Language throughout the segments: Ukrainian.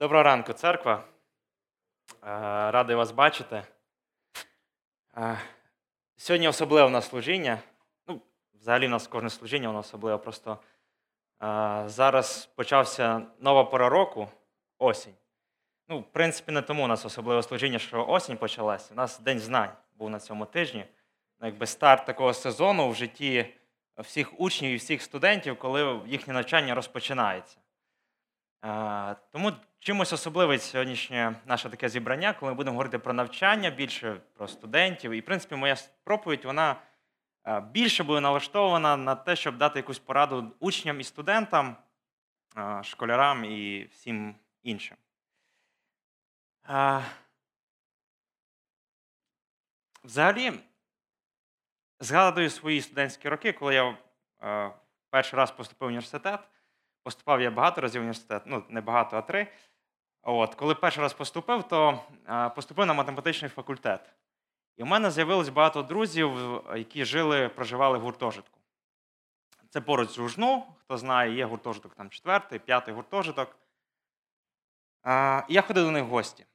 Доброго ранку, церква. Е, Радий вас бачити. Е, Сьогодні особливе в нас служіння. Ну, взагалі, в нас кожне служіння воно особливе. Просто е, зараз почався нова пора року, осінь. Ну, в принципі, не тому у нас особливе служіння, що осінь почалася. У нас День знань був на цьому тижні. Ну, Якби старт такого сезону в житті всіх учнів і всіх студентів, коли їхнє навчання розпочинається. Тому чимось особливе сьогоднішнє наше таке зібрання, коли ми будемо говорити про навчання, більше про студентів. І, в принципі, моя проповідь вона е, більше буде налаштована на те, щоб дати якусь пораду учням і студентам, е, школярам і всім іншим. Е, Взагалі, згадую свої студентські роки, коли я перший раз поступив в університет. Поступав я багато разів в університет, ну не багато, а три. От, коли перший раз поступив, то поступив на математичний факультет. І в мене з'явилось багато друзів, які жили, проживали в гуртожитку. Це поруч з Жужну, хто знає, є гуртожиток там четвертий, п'ятий гуртожиток. Я ходив до них в гості.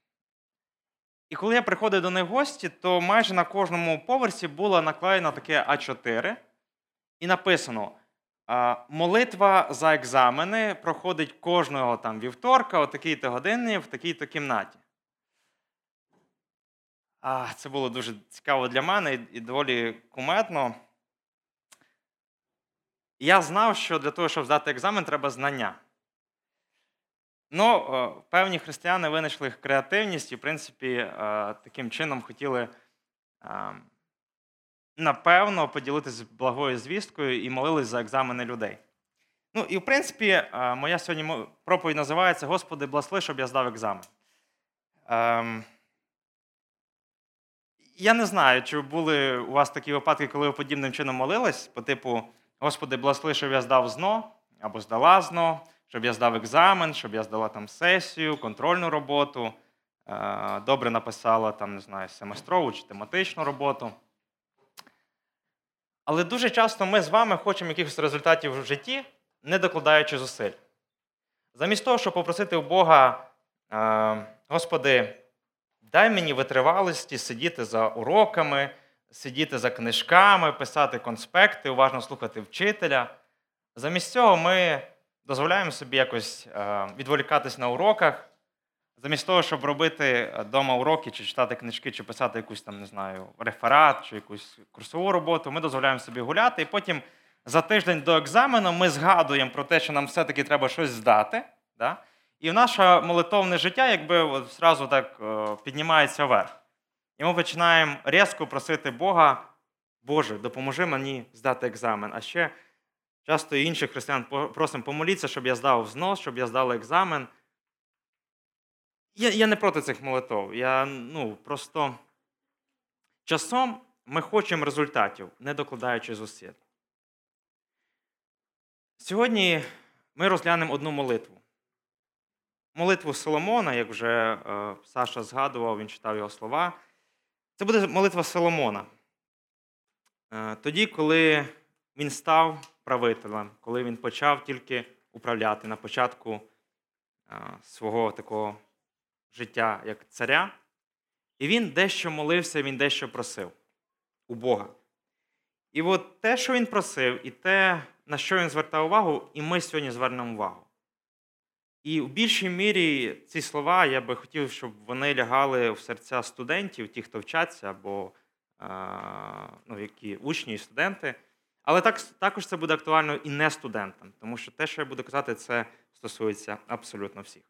І коли я приходив до них в гості, то майже на кожному поверсі було наклеєно таке А4, і написано: молитва за екзамени проходить кожного там вівторка, о такій-то годині, в такій-то кімнаті. А, Це було дуже цікаво для мене і, доволі кумедно. Я знав, що для того, щоб здати екзамен, треба знання. Ну, е, певні християни винайшли креативність і, в принципі, е, таким чином хотіли, е, напевно, поділитися благою звісткою і молились за екзамени людей. Ну, і, в принципі, е, моя сьогодні проповідь називається Господи, благослови, щоб я здав екзамен. Ем, Я не знаю, чи були у вас такі випадки, коли ви подібним чином молились, по типу Господи, благослови, щоб я здав ЗНО або здала ЗНО, щоб я здав екзамен, щоб я здала там сесію, контрольну роботу, е, добре написала там, не знаю, семестрову чи тематичну роботу. Але дуже часто ми з вами хочемо якихось результатів в житті, не докладаючи зусиль. Замість того, щоб попросити у Бога, е, Господи, дай мені витривалості сидіти за уроками, сидіти за книжками, писати конспекти, уважно слухати вчителя. Замість цього ми дозволяємо собі якось е, відволікатись на уроках, замість того, щоб робити вдома уроки, чи читати книжки, чи писати якусь там, не знаю, реферат, чи якусь курсову роботу, ми дозволяємо собі гуляти, і потім за тиждень до екзамену ми згадуємо про те, що нам все-таки треба щось здати. Да? І наше молитовне життя, якби от зразу так е, піднімається вверх. І ми починаємо різко просити Бога, Боже, допоможи мені здати екзамен. А ще часто інших християн просимо помоліться, щоб я здав знос, щоб я здав екзамен. Я, я не проти цих молитов. Я ну, просто часом ми хочемо результатів, не докладаючи зусиль. Сьогодні ми розглянемо одну молитву. Молитву Соломона, як вже е, Саша згадував, він читав його слова. Це буде молитва Соломона. Е, тоді, коли він став правителем, коли він почав тільки управляти на початку е, свого такого життя як царя, і він дещо молився, він дещо просив у Бога. І от те, що він просив, і те, на що він звертав увагу, і ми сьогодні звернемо увагу. І в більшій мірі ці слова я би хотів, щоб вони лягали в серця студентів, ті, хто вчаться, або ну, які учні і студенти. Але так, також це буде актуально і не студентам, тому що те, що я буду казати, це стосується абсолютно всіх.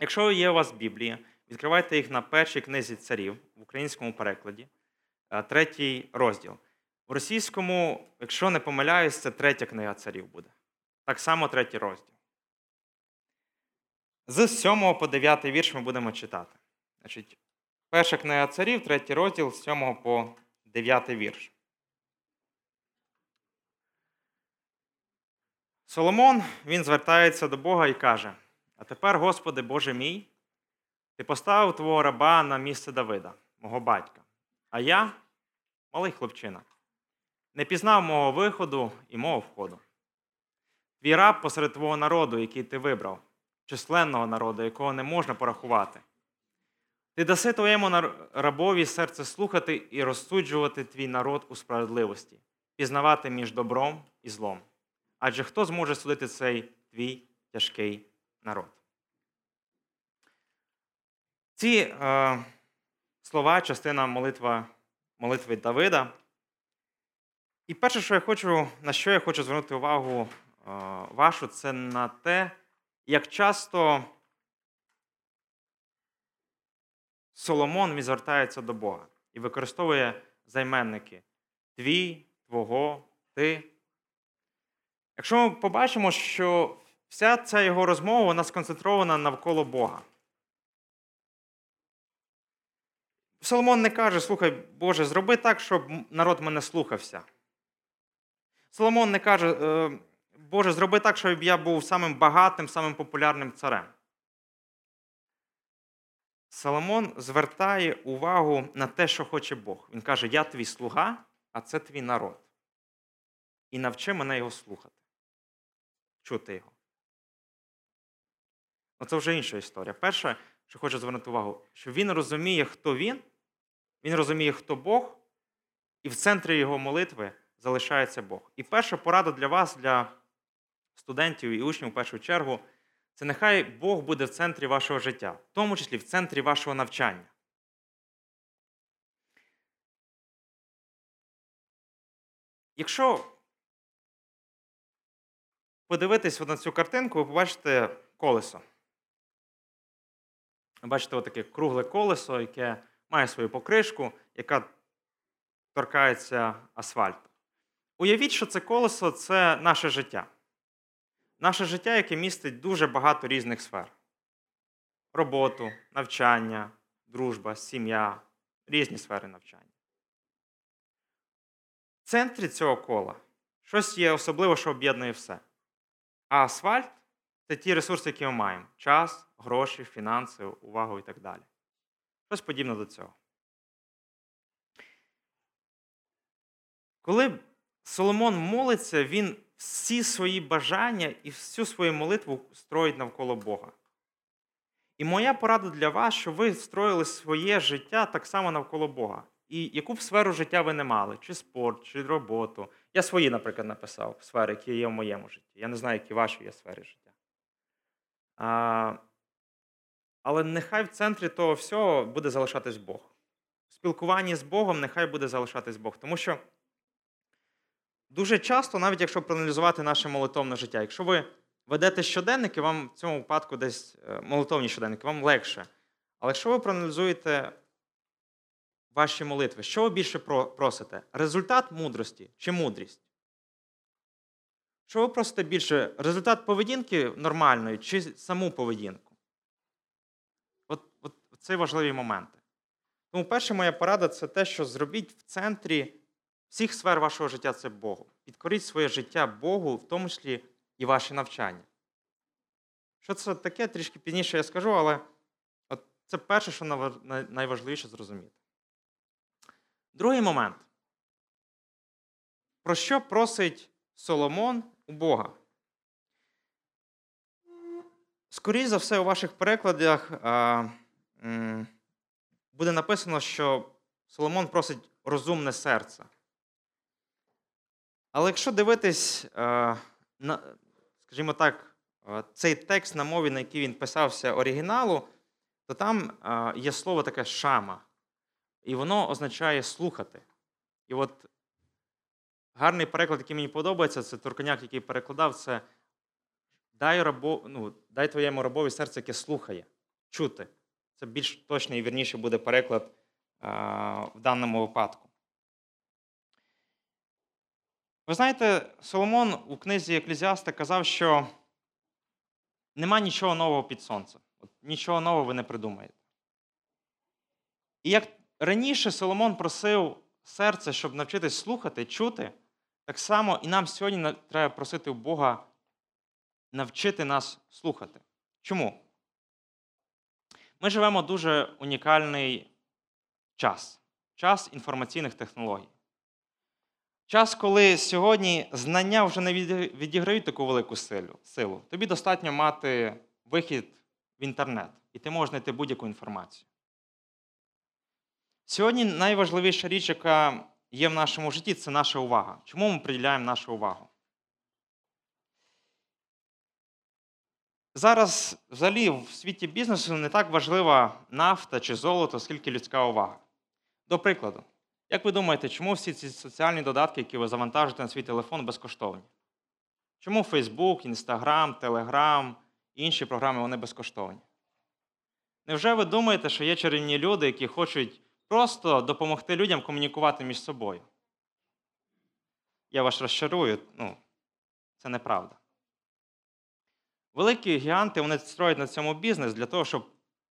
Якщо є у вас Біблія, відкривайте їх на першій книзі царів в українському перекладі, е, третій розділ. В російському, якщо не помиляюсь, це третя книга царів буде. Так само третій розділ. З 7 по 9 вірш ми будемо читати. Значить, перша книга царів, третій розділ, з 7 по 9 вірш. Соломон він звертається до Бога і каже: А тепер, Господи Боже мій, ти поставив твого раба на місце Давида, мого батька, а я, малий хлопчина, не пізнав мого виходу і мого входу. Твій раб посеред твого народу, який ти вибрав, численного народу, якого не можна порахувати. Ти даси твоєму рабові серце слухати і розсуджувати твій народ у справедливості, пізнавати між добром і злом. Адже хто зможе судити цей твій тяжкий народ? Ці е, слова, частина молитва, молитви Давида. І перше, що я хочу, на що я хочу звернути увагу е, вашу, це на те, як часто Соломон звертається до Бога і використовує займенники твій, твого, ти. Якщо ми побачимо, що вся ця його розмова вона сконцентрована навколо Бога. Соломон не каже, слухай, Боже, зроби так, щоб народ мене слухався. Соломон не каже, «Е, Боже, зроби так, щоб я був самим багатим, самим популярним царем. Соломон звертає увагу на те, що хоче Бог. Він каже: Я твій слуга, а це твій народ. І навчи мене його слухати, чути його. Оце вже інша історія. Перше, що хочу звернути увагу, що він розуміє, хто він, він розуміє, хто Бог, і в центрі його молитви залишається Бог. І перша порада для вас, для студентів і учнів в першу чергу, це нехай Бог буде в центрі вашого життя, в тому числі в центрі вашого навчання. Якщо подивитись на цю картинку, ви побачите колесо. Ви бачите отаке кругле колесо, яке має свою покришку, яка торкається асфальту. Уявіть, що це колесо це наше життя. Наше життя, яке містить дуже багато різних сфер: роботу, навчання, дружба, сім'я, різні сфери навчання. В центрі цього кола щось є особливе, що об'єднує все. А асфальт це ті ресурси, які ми маємо: час, гроші, фінанси, увагу і так далі. Щось подібне до цього. Коли Соломон молиться, він всі свої бажання і всю свою молитву строїть навколо Бога. І моя порада для вас, щоб ви строїли своє життя так само навколо Бога. І яку б сферу життя ви не мали, чи спорт, чи роботу. Я свої, наприклад, написав сфери, які є в моєму житті. Я не знаю, які ваші є сфери життя. Але нехай в центрі того всього буде залишатись Бог. В спілкуванні з Богом нехай буде залишатись Бог. Тому що дуже часто, навіть якщо проаналізувати наше молитовне життя, якщо ви ведете щоденники, вам в цьому випадку десь е, молитовні щоденники, вам легше. Але якщо ви проаналізуєте ваші молитви, що ви більше просите? Результат мудрості чи мудрість? Що ви просите більше? Результат поведінки нормальної чи саму поведінку? От, от Це важливі моменти. Тому перша моя порада це те, що зробіть в центрі всіх сфер вашого життя це Богу. Підкоріть своє життя Богу, в тому числі і ваше навчання. Що це таке, трішки пізніше я скажу, але от це перше, що найважливіше зрозуміти. Другий момент. Про що просить Соломон у Бога? Скоріше за все, у ваших перекладах буде написано, що Соломон просить розумне серце. Але якщо дивитись, скажімо так, цей текст на мові, на який він писався оригіналу, то там є слово таке шама. І воно означає слухати. І от гарний переклад, який мені подобається, це Турконяк, який перекладав, це дай рабо, ну, дай твоєму рабові серце, яке слухає, чути. Це більш точний і вірніше буде переклад в даному випадку. Ви знаєте, Соломон у книзі Еклезіаста казав, що нема нічого нового під сонцем. Нічого нового ви не придумаєте. І як раніше Соломон просив серце, щоб навчитись слухати, чути, так само і нам сьогодні треба просити у Бога навчити нас слухати. Чому? Ми живемо дуже унікальний час час інформаційних технологій. Час, коли сьогодні знання вже не відіграють таку велику силу. Тобі достатньо мати вихід в інтернет, і ти можеш знайти будь-яку інформацію. Сьогодні найважливіша річ, яка є в нашому житті, це наша увага. Чому ми приділяємо нашу увагу? Зараз, взагалі, в світі бізнесу не так важлива нафта чи золото, скільки людська увага. До прикладу, як ви думаєте, чому всі ці соціальні додатки, які ви завантажуєте на свій телефон, безкоштовні? Чому Facebook, Instagram, Telegram інші програми вони безкоштовні? Невже ви думаєте, що є чарівні люди, які хочуть просто допомогти людям комунікувати між собою? Я вас розчарую, ну, це неправда. Великі гіганти вони строять на цьому бізнес для того, щоб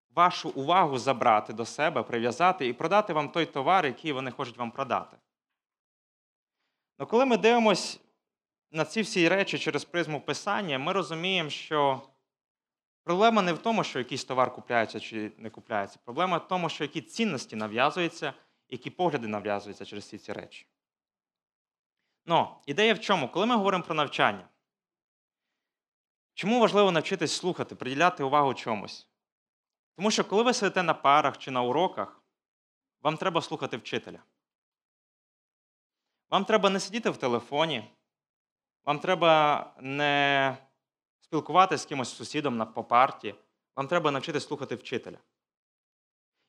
вашу увагу забрати до себе, прив'язати і продати вам той товар, який вони хочуть вам продати. Але коли ми дивимося на ці всі речі через призму писання, ми розуміємо, що проблема не в тому, що якийсь товар купляється чи не купляється. Проблема в тому, що які цінності нав'язуються, які погляди нав'язуються через всі ці речі. Ну, ідея в чому? Коли ми говоримо про навчання, чому важливо навчитись слухати, приділяти увагу чомусь? Тому що коли ви сидите на парах чи на уроках, вам треба слухати вчителя. Вам треба не сидіти в телефоні, вам треба не спілкуватися з кимось сусідом на по парті, вам треба навчитись слухати вчителя.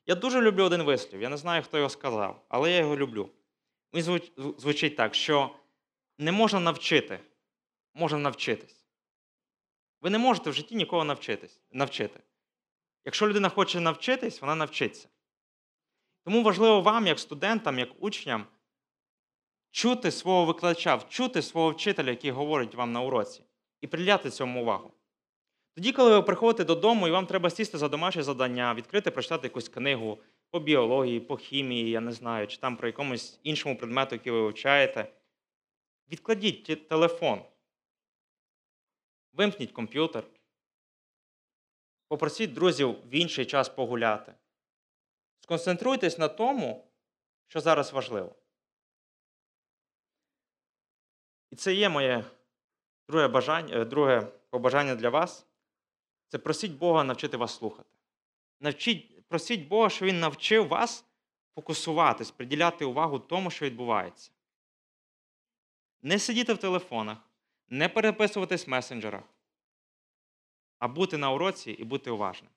Я дуже люблю один вислів, я не знаю, хто його сказав, але я його люблю. Він звучить так, що не можна навчити, можна навчитись. Ви не можете в житті нікого навчитись, навчити. Якщо людина хоче навчитись, вона навчиться. Тому важливо вам, як студентам, як учням, чути свого викладача, чути свого вчителя, який говорить вам на уроці, і приділяти цьому увагу. Тоді, коли ви приходите додому і вам треба сісти за домашнє завдання, відкрити, прочитати якусь книгу по біології, по хімії, я не знаю, чи там про якомусь іншому предмету, який ви вивчаєте, відкладіть телефон, вимкніть комп'ютер, попросіть друзів в інший час погуляти. Сконцентруйтесь на тому, що зараз важливо. І це є моє друге бажання, е, друге побажання для вас. Це просіть Бога навчити вас слухати. Навчіть, просіть Бога, щоб Він навчив вас фокусуватись, приділяти увагу тому, що відбувається. Не сидіти в телефонах, не переписуватись в месенджерах, а бути на уроці і бути уважним.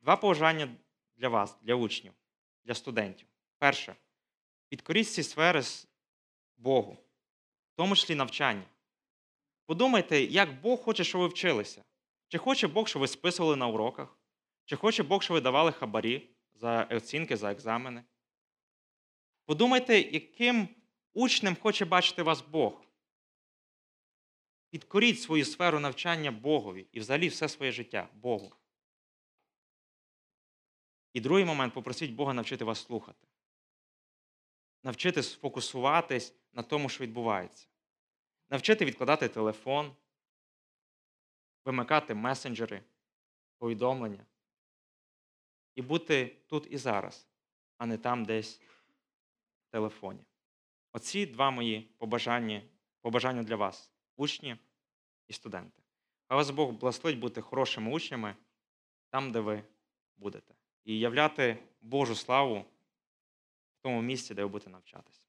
Два побажання для вас, для учнів, для студентів. Перше, підкоріть ці сфери Богу, в тому числі навчання. Подумайте, як Бог хоче, щоб ви вчилися. Чи хоче Бог, щоб ви списували на уроках? Чи хоче Бог, щоб ви давали хабарі за оцінки, за екзамени? Подумайте, яким учнем хоче бачити вас Бог. Підкоріть свою сферу навчання Богові і взагалі все своє життя Богу. І другий момент попросіть Бога навчити вас слухати. Навчити сфокусуватись на тому, що відбувається. Навчити відкладати телефон, вимикати месенджери, повідомлення. І бути тут і зараз, а не там десь в телефоні. Оці два мої побажання, побажання для вас, учні і студенти. А вас Бог благословить бути хорошими учнями там, де ви будете. І являти Божу славу в тому місці, де ви будете навчатися.